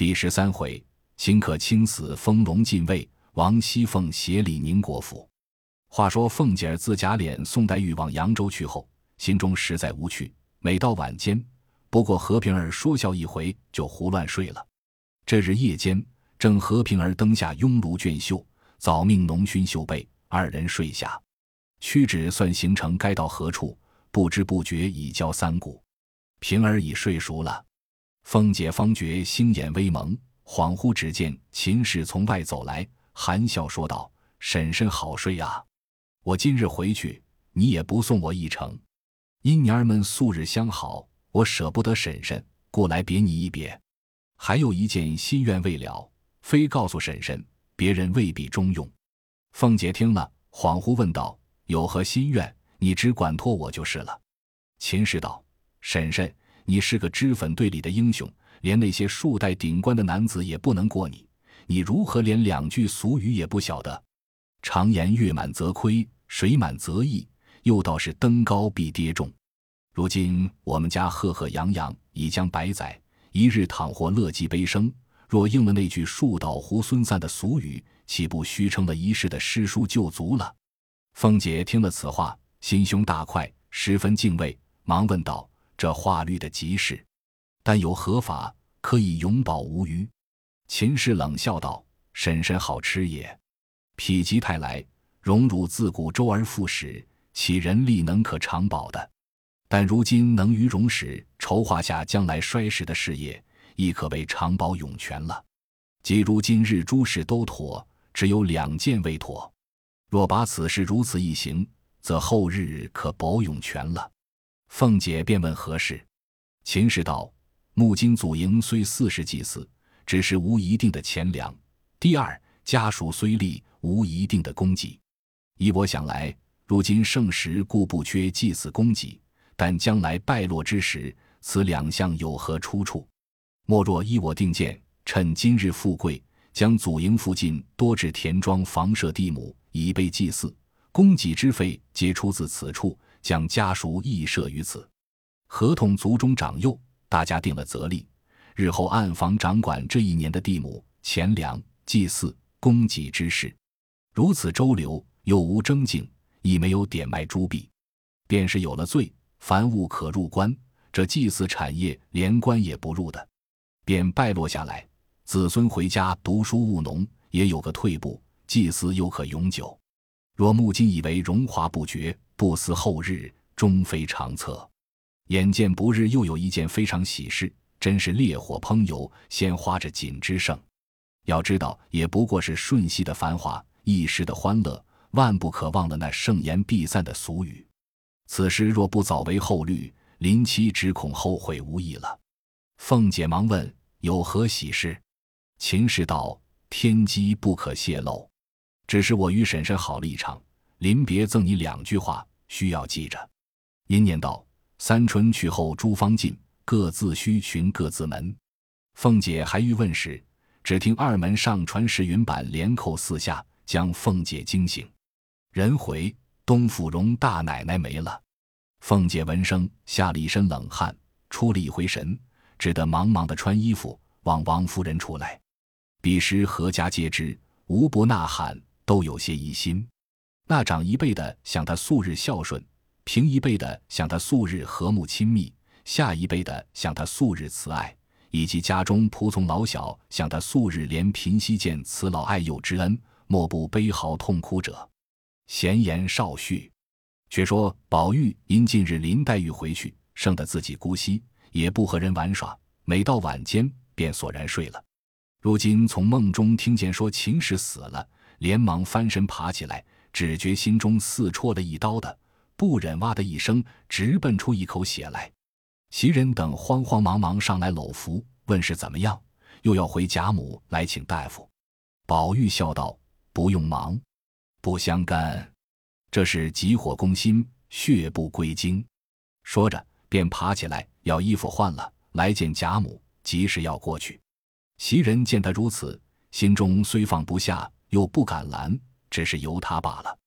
第十三回，秦可卿死封龙进位，王熙凤协理宁国府。话说凤姐儿自贾琏送黛玉往扬州去后，心中实在无趣。每到晚间，不过和平儿说笑一回，就胡乱睡了。这日夜间，正和平儿灯下拥炉卷绣，早命浓熏绣被，二人睡下，屈指算行程该到何处，不知不觉已交三鼓。平儿已睡熟了。凤姐方觉星眼微蒙，恍惚只见秦氏从外走来，含笑说道：“婶婶好睡啊！我今日回去，你也不送我一程。因娘儿们素日相好，我舍不得婶婶过来别你一别。还有一件心愿未了，非告诉婶婶，别人未必中用。”凤姐听了，恍惚问道：“有何心愿？你只管托我就是了。”秦氏道：“婶婶。”你是个脂粉队里的英雄，连那些数代顶冠的男子也不能过你，你如何连两句俗语也不晓得？常言月满则亏，水满则溢，又道是登高必跌重。如今我们家赫赫扬扬，已将百载，一日倘或乐极悲生，若应了那句树倒猢狲散的俗语，岂不虚称了一世的诗书旧族了？凤姐听了此话，心胸大快，十分敬畏，忙问道。这话律的极是，但有何法可以永保无虞？秦氏冷笑道：“婶婶好吃也，否极泰来，荣辱自古周而复始，岂人力能可长保的？但如今能于荣时筹划下将来衰时的事业，亦可谓长保永全了。即如今日诸事都妥，只有两件未妥。若把此事如此一行，则后日可保永全了。”凤姐便问何事，秦氏道：“木金祖营虽四世祭祀，只是无一定的钱粮；第二，家属虽立，无一定的供给。依我想来，如今盛时固不缺祭祀供给，但将来败落之时，此两项有何出处？莫若依我定见，趁今日富贵，将祖营附近多置田庄、房舍地亩，以备祭祀供给之费，皆出自此处。”将家属亦设于此，合同族中长幼，大家定了则例，日后暗房掌管这一年的地亩、钱粮、祭祀、供给之事。如此周流，又无征竞，亦没有点卖铸币，便是有了罪，凡物可入关，这祭祀产业连关也不入的，便败落下来。子孙回家读书务农，也有个退步；祭祀又可永久。若木今以为荣华不绝。不思后日，终非长策。眼见不日又有一件非常喜事，真是烈火烹油，鲜花着锦之盛。要知道，也不过是瞬息的繁华，一时的欢乐，万不可忘了那盛言必散的俗语。此时若不早为后虑，临期只恐后悔无益了。凤姐忙问：“有何喜事？”秦氏道：“天机不可泄露，只是我与婶婶好了一场，临别赠你两句话。”需要记着，因念道：“三春去后诸方尽，各自须寻各自门。”凤姐还欲问时，只听二门上传石云板连扣四下，将凤姐惊醒。人回东府荣大奶奶没了。凤姐闻声吓了一身冷汗，出了一回神，只得忙忙的穿衣服往王夫人出来。彼时何家皆知，无不呐喊，都有些疑心。那长一辈的想他素日孝顺，平一辈的想他素日和睦亲密，下一辈的想他素日慈爱，以及家中仆从老小想他素日连贫惜见慈老爱幼之恩，莫不悲嚎痛哭者。闲言少叙，却说宝玉因近日林黛玉回去，生得自己孤息，也不和人玩耍，每到晚间便索然睡了。如今从梦中听见说秦氏死了，连忙翻身爬起来。只觉心中似戳了一刀的，不忍哇的一声，直奔出一口血来。袭人等慌慌忙忙上来搂扶，问是怎么样，又要回贾母来请大夫。宝玉笑道：“不用忙，不相干，这是急火攻心，血不归经。”说着便爬起来要衣服换了，来见贾母，及时要过去。袭人见他如此，心中虽放不下，又不敢拦。只是由他罢了。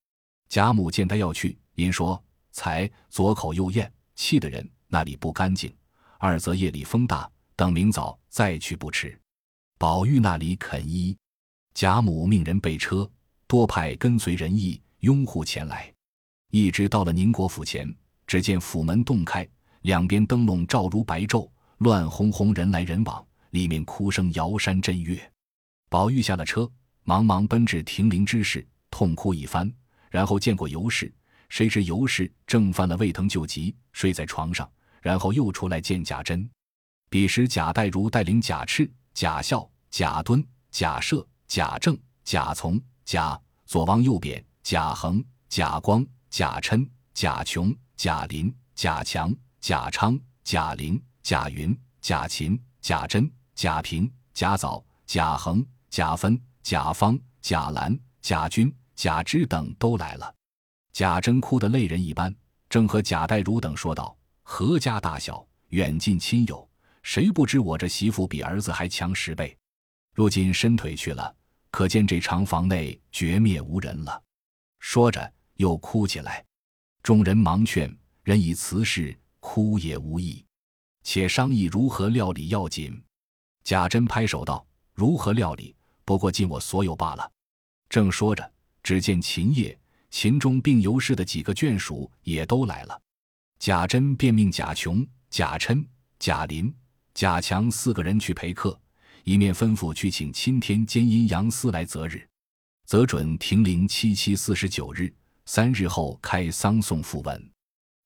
贾母见他要去，因说：“才左口右咽，气的人那里不干净。二则夜里风大，等明早再去不迟。”宝玉那里肯依。贾母命人备车，多派跟随人役拥护前来，一直到了宁国府前，只见府门洞开，两边灯笼照如白昼，乱哄哄，人来人往，里面哭声摇山震岳。宝玉下了车，忙忙奔至停灵之室，痛哭一番，然后见过尤氏，谁知尤氏正犯了胃疼旧疾，睡在床上，然后又出来见贾珍。彼时贾代儒带领贾赤、贾孝、贾敦、贾赦。贾政、贾从、贾左王右扁、贾恒、贾光、贾琛、贾琼、贾林、贾强、贾昌、贾玲、贾云、贾琴、贾珍、贾平、贾藻、贾恒、贾芬、贾方、贾兰、贾军、贾芝等都来了。贾珍哭得泪人一般，正和贾代儒等说道：“何家大小，远近亲友，谁不知我这媳妇比儿子还强十倍？如今伸腿去了。”可见这长房内绝灭无人了。说着又哭起来，众人忙劝，人以辞世，哭也无益，且商议如何料理要紧。贾珍拍手道：“如何料理？不过尽我所有罢了。”正说着，只见秦业、秦钟并尤氏的几个眷属也都来了。贾珍便命贾琼、贾琛、贾林、贾强四个人去陪客。一面吩咐去请钦天监阴阳司来择日，则准停灵七七四十九日，三日后开丧送讣文。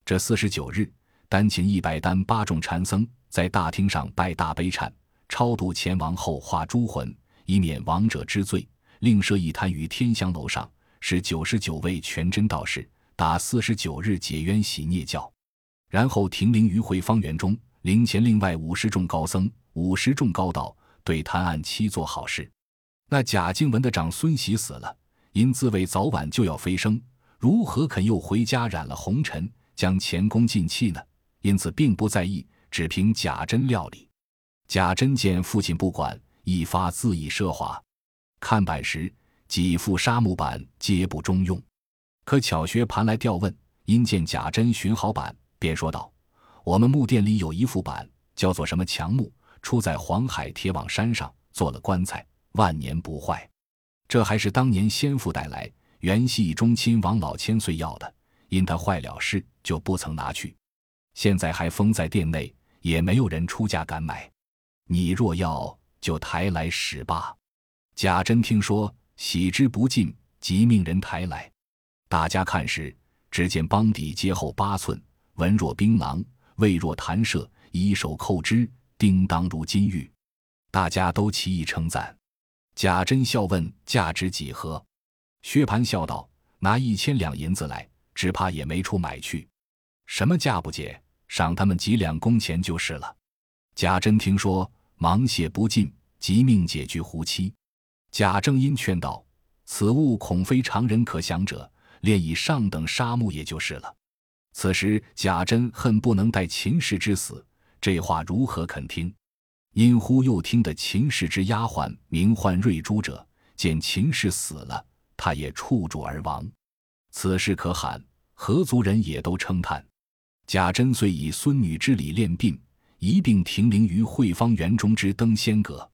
这四十九日，单请一百单八众禅僧在大厅上拜大悲忏，超度前亡后化诸魂，以免亡者之罪。另设一坛于天香楼上，使九十九位全真道士打四十九日解冤洗孽教。然后停灵于会方园中，灵前另外五十众高僧，五十众高道。对探案七做好事。那贾静雯的长孙喜死了，因自谓早晚就要飞升，如何肯又回家染了红尘，将前功尽弃呢？因此并不在意，只凭贾珍料理。贾珍见父亲不管，一发恣意奢华。看板时，几副沙木板皆不中用。可巧学盘来调问，因见贾珍寻好板，便说道：“我们木店里有一副板，叫做什么强木。”出在黄海铁网山上，做了棺材，万年不坏。这还是当年先父带来，原系中亲王老千岁要的，因他坏了事，就不曾拿去。现在还封在店内，也没有人出价敢买。你若要，就抬来使罢。贾珍听说，喜之不尽，即命人抬来。大家看时，只见帮底接后八寸，纹若槟榔，味若弹射，以手扣之。叮当如金玉，大家都齐意称赞。贾珍笑问价值几何？薛蟠笑道：“拿一千两银子来，只怕也没处买去。什么价不解，赏他们几两工钱就是了。”贾珍听说，忙谢不尽，即命解去胡妻。贾政因劝道：“此物恐非常人可享者，炼以上等沙木也就是了。”此时贾珍恨不能待秦氏之死。这话如何肯听？因忽又听得秦氏之丫鬟名唤瑞珠者，见秦氏死了，他也触柱而亡。此事可喊何族人也都称叹。贾珍遂以孙女之礼练殡，一并停灵于惠芳园中之登仙阁。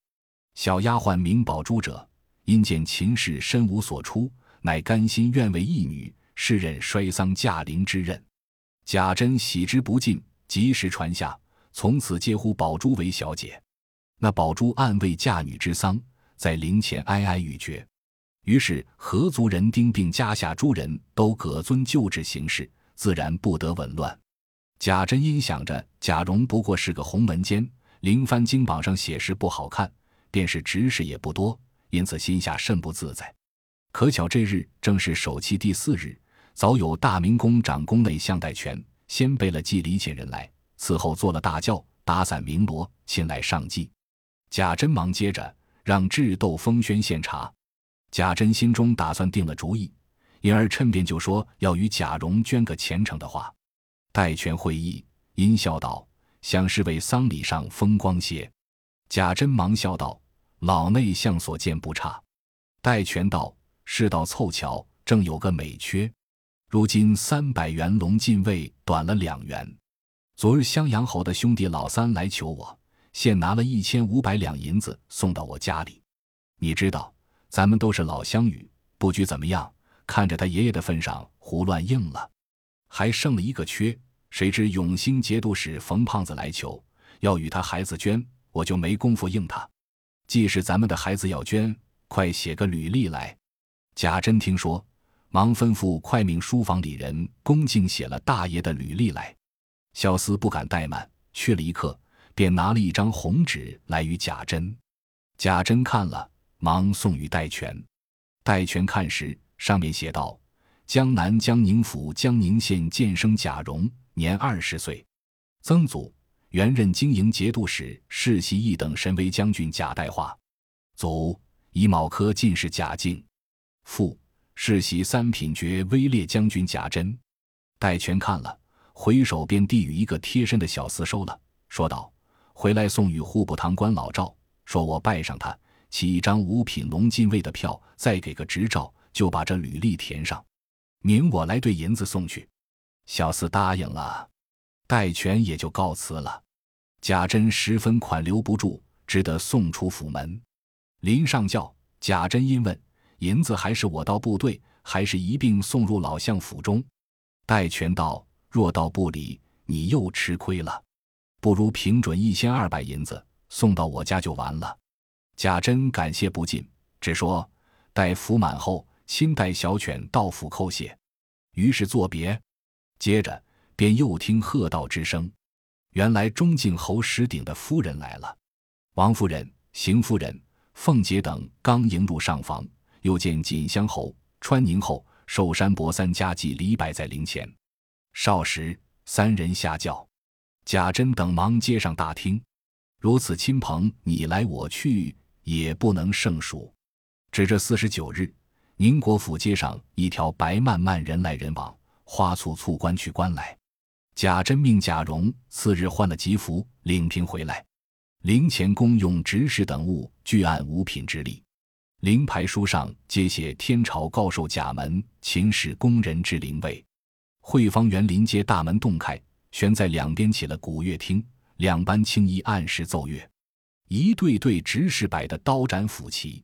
小丫鬟名宝珠者，因见秦氏身无所出，乃甘心愿为义女，是任衰丧驾灵之任。贾珍喜之不尽，及时传下。从此皆呼宝珠为小姐。那宝珠暗为嫁女之丧，在灵前哀哀欲绝。于是何族人丁并家下诸人都各遵旧制行事，自然不得紊乱。贾珍因想着贾蓉不过是个红门监，灵幡经榜上写实不好看，便是执事也不多，因此心下甚不自在。可巧这日正是首期第四日，早有大明宫长宫内相代权先备了祭礼请人来。此后做了大轿，打伞鸣锣，亲来上祭。贾珍忙接着让智斗封轩献茶。贾珍心中打算定了主意，因而趁便就说要与贾蓉捐个虔诚的话。戴权会意，阴笑道：“想是为丧礼上风光些。”贾珍忙笑道：“老内相所见不差。”戴权道：“事到凑巧，正有个美缺，如今三百元龙禁卫短了两元。”昨日襄阳侯的兄弟老三来求我，现拿了一千五百两银子送到我家里。你知道，咱们都是老乡语，不拘怎么样，看着他爷爷的份上，胡乱应了。还剩了一个缺，谁知永兴节度使冯胖子来求，要与他孩子捐，我就没工夫应他。既是咱们的孩子要捐，快写个履历来。贾珍听说，忙吩咐快命书房里人恭敬写了大爷的履历来。小厮不敢怠慢，去了一刻，便拿了一张红纸来与贾珍。贾珍看了。忙送与戴荃，戴荃看时，上面写道：“江南江宁府江宁县建生贾蓉，年二十岁，曾祖原任经营节度使世袭一等神威将军贾代化，祖乙卯科进士贾敬，父世袭三品爵威烈将军贾珍。”戴荃看了，回首便递与一个贴身的小厮收了，说道：“回来送与户部堂官老赵，说我拜上他。”起一张五品龙禁卫的票，再给个执照，就把这履历填上。明我来兑银子送去。小厮答应了，戴荃也就告辞了。贾珍十分款留不住，只得送出府门。临上轿，贾珍因问：“银子还是我到部队，还是一并送入老相府中？”戴荃道：“若到部里，你又吃亏了，不如平准一千二百银子送到我家就完了。”贾珍感谢不尽，只说待服满后，亲带小犬到府叩谢。于是作别，接着便又听喝道之声。原来中靖侯石鼎的夫人来了，王夫人、邢夫人、凤姐等刚迎入上房，又见锦香侯、川宁侯、寿山伯三家祭礼摆在灵前。少时，三人下轿，贾珍等忙接上大厅。如此亲朋，你来我去。也不能胜数。指这四十九日，宁国府街上一条白漫漫，人来人往，花簇簇，官去官来。贾珍命贾蓉次日换了吉服，领平回来。陵前公用执事等物，俱按五品之例。灵牌书上皆写天朝告授贾门秦氏工人之灵位。汇芳园临街大门洞开，悬在两边起了古乐厅，两班青衣按时奏乐。一对对执事摆的刀斩斧旗，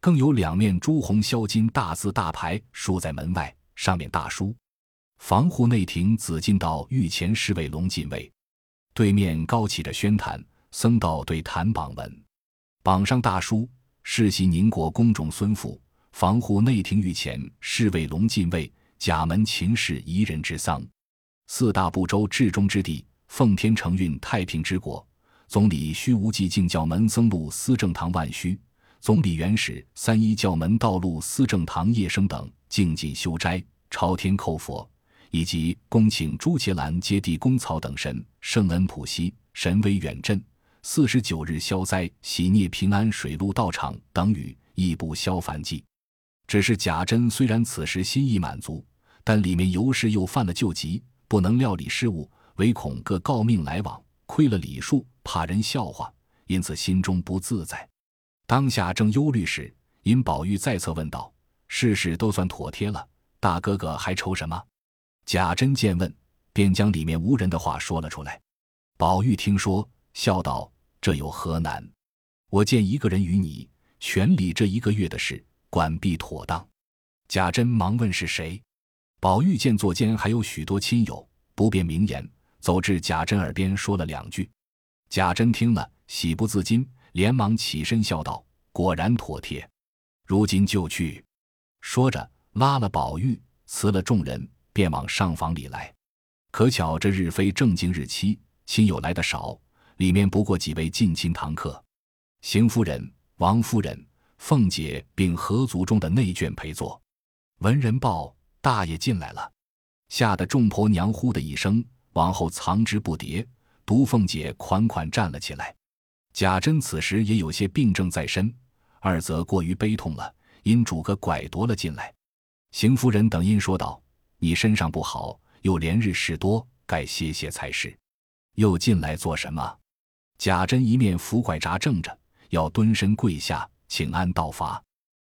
更有两面朱红销金大字大牌竖在门外，上面大书：“防护内廷紫禁道御前侍卫龙禁卫。”对面高起着宣坛，僧道对坛榜文，榜上大书：“世袭宁国公种孙父，防护内廷御前侍卫龙禁卫，甲门秦氏夷人之丧。四大部洲至中之地，奉天承运太平之国。”总理虚无忌敬教门僧录司正堂万虚，总理元始三一教门道路司正堂叶生等静静修斋朝天叩佛，以及恭请朱伽兰接地公曹等神圣恩普西神威远镇四十九日消灾喜孽平安水陆道场等语亦不消凡迹。只是贾珍虽然此时心意满足，但里面尤氏又犯了旧疾，不能料理事务，唯恐各诰命来往。亏了礼数，怕人笑话，因此心中不自在。当下正忧虑时，因宝玉在侧问道：“事事都算妥帖了，大哥哥还愁什么？”贾珍见问，便将里面无人的话说了出来。宝玉听说，笑道：“这有何难？我见一个人与你全理这一个月的事，管必妥当。”贾珍忙问是谁。宝玉见座间还有许多亲友，不便明言。走至贾珍耳边说了两句，贾珍听了喜不自禁，连忙起身笑道：“果然妥帖，如今就去。”说着拉了宝玉，辞了众人，便往上房里来。可巧这日非正经日期，亲友来的少，里面不过几位近亲堂客，邢夫人、王夫人、凤姐，并合族中的内眷陪坐。闻人报大爷进来了，吓得众婆娘呼的一声。往后藏之不迭，独凤姐款款站了起来。贾珍此时也有些病症在身，二则过于悲痛了，因拄个拐夺了进来。邢夫人等因说道：“你身上不好，又连日事多，该歇歇才是。又进来做什么？”贾珍一面扶拐闸正着，要蹲身跪下请安道法。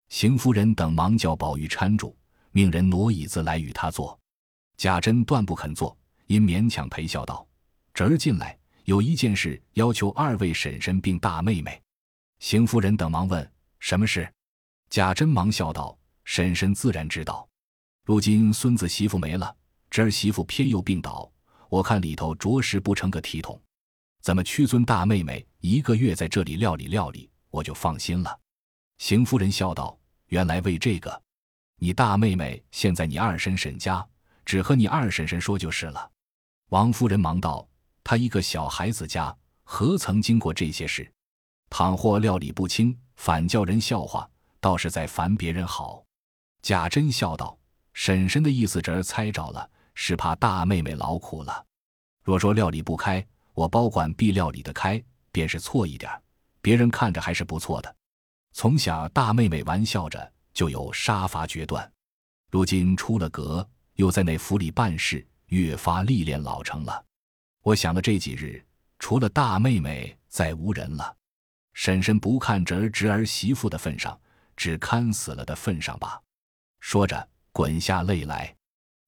邢夫人等忙叫宝玉搀住，命人挪椅子来与他坐。贾珍断不肯坐。因勉强陪笑道：“侄儿进来，有一件事要求二位婶婶并大妹妹。邢夫人等忙问：“什么事？”贾珍忙笑道：“婶婶自然知道。如今孙子媳妇没了，侄儿媳妇偏又病倒，我看里头着实不成个体统。怎么屈尊大妹妹一个月在这里料理料理，我就放心了。”邢夫人笑道：“原来为这个，你大妹妹现在你二婶婶家，只和你二婶婶说就是了。”王夫人忙道：“她一个小孩子家，何曾经过这些事？”倘或料理不清，反叫人笑话，倒是在烦别人好。贾珍笑道：“婶婶的意思，侄儿猜着了，是怕大妹妹劳苦了。若说料理不开，我包管必料理得开，便是错一点，别人看着还是不错的。从小大妹妹玩笑着，就有杀伐决断，如今出了阁，又在那府里办事，越发历练老成了。我想了这几日，除了大妹妹，再无人了。”婶婶不看侄儿侄儿媳妇的份上，只看死了的份上吧。说着，滚下泪来。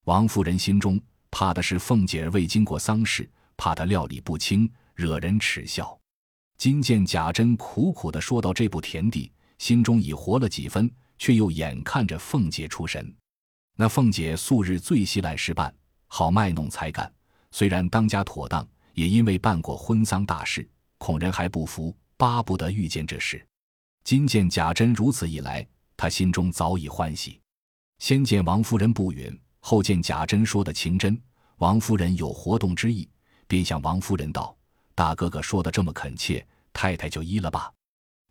王夫人心中怕的是凤姐儿未经过丧事，怕她料理不清，惹人耻笑。今见贾珍苦苦的说到这步田地，心中已活了几分，却又眼看着凤姐出神。那凤姐素日最稀懒事办，好卖弄才干，虽然当家妥当，也因为办过婚丧大事，恐人还不服。巴不得遇见这事，今见贾珍如此一来，他心中早已欢喜。先见王夫人不允，后见贾珍说的情真，王夫人有活动之意，便向王夫人道：“大哥哥说的这么恳切，太太就依了吧。”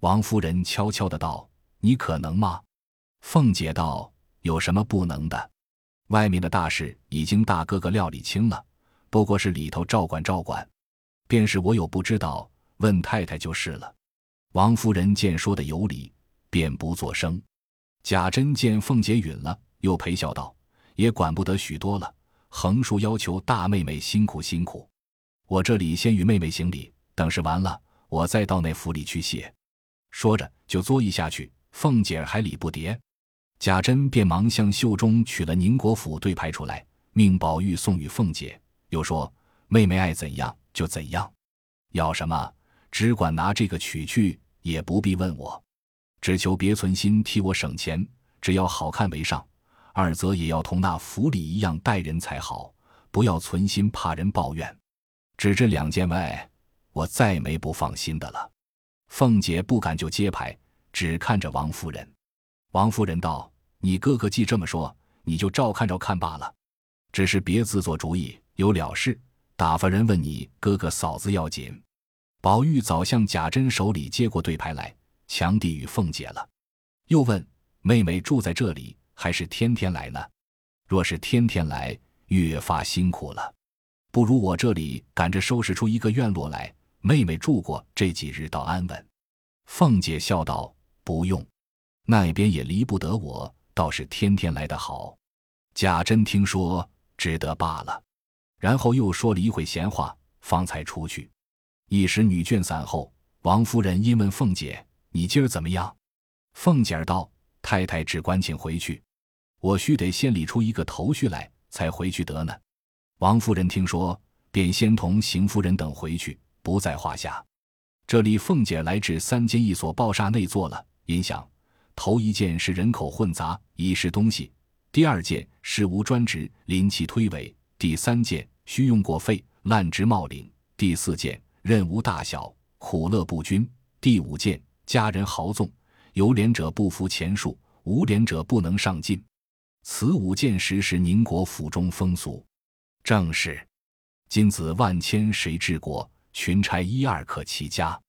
王夫人悄悄的道：“你可能吗？”凤姐道：“有什么不能的？外面的大事已经大哥哥料理清了，不过是里头照管照管，便是我有不知道。”问太太就是了。王夫人见说的有理，便不作声。贾珍见凤姐允了，又陪笑道：“也管不得许多了，横竖要求大妹妹辛苦辛苦。我这里先与妹妹行礼，等事完了，我再到那府里去谢。”说着就作揖下去。凤姐儿还礼不迭，贾珍便忙向袖中取了宁国府对牌出来，命宝玉送与凤姐，又说：“妹妹爱怎样就怎样，要什么。”只管拿这个取去，也不必问我，只求别存心替我省钱，只要好看为上。二则也要同那府里一样待人才好，不要存心怕人抱怨。只这两件外，我再没不放心的了。凤姐不敢就接牌，只看着王夫人。王夫人道：“你哥哥既这么说，你就照看照看罢了。只是别自作主意，有了事打发人问你哥哥嫂子要紧。”宝玉早向贾珍手里接过对牌来，强递与凤姐了，又问妹妹住在这里，还是天天来呢？若是天天来，越发辛苦了，不如我这里赶着收拾出一个院落来，妹妹住过这几日倒安稳。凤姐笑道：“不用，那边也离不得我，倒是天天来的好。”贾珍听说，只得罢了，然后又说了一会闲话，方才出去。一时女眷散后，王夫人因问凤姐：“你今儿怎么样？”凤姐儿道：“太太只管请回去，我须得先理出一个头绪来，才回去得呢。”王夫人听说，便先同邢夫人等回去，不在话下。这里凤姐来至三间一所报厦内坐了，因想：头一件是人口混杂，遗失东西；第二件事无专职，临其推诿；第三件虚用过费，滥职冒领；第四件。任无大小，苦乐不均。第五件，家人豪纵，有脸者不服前数，无廉者不能上进。此五件实是宁国府中风俗。正是，金子万千谁治国？群差一二可齐家。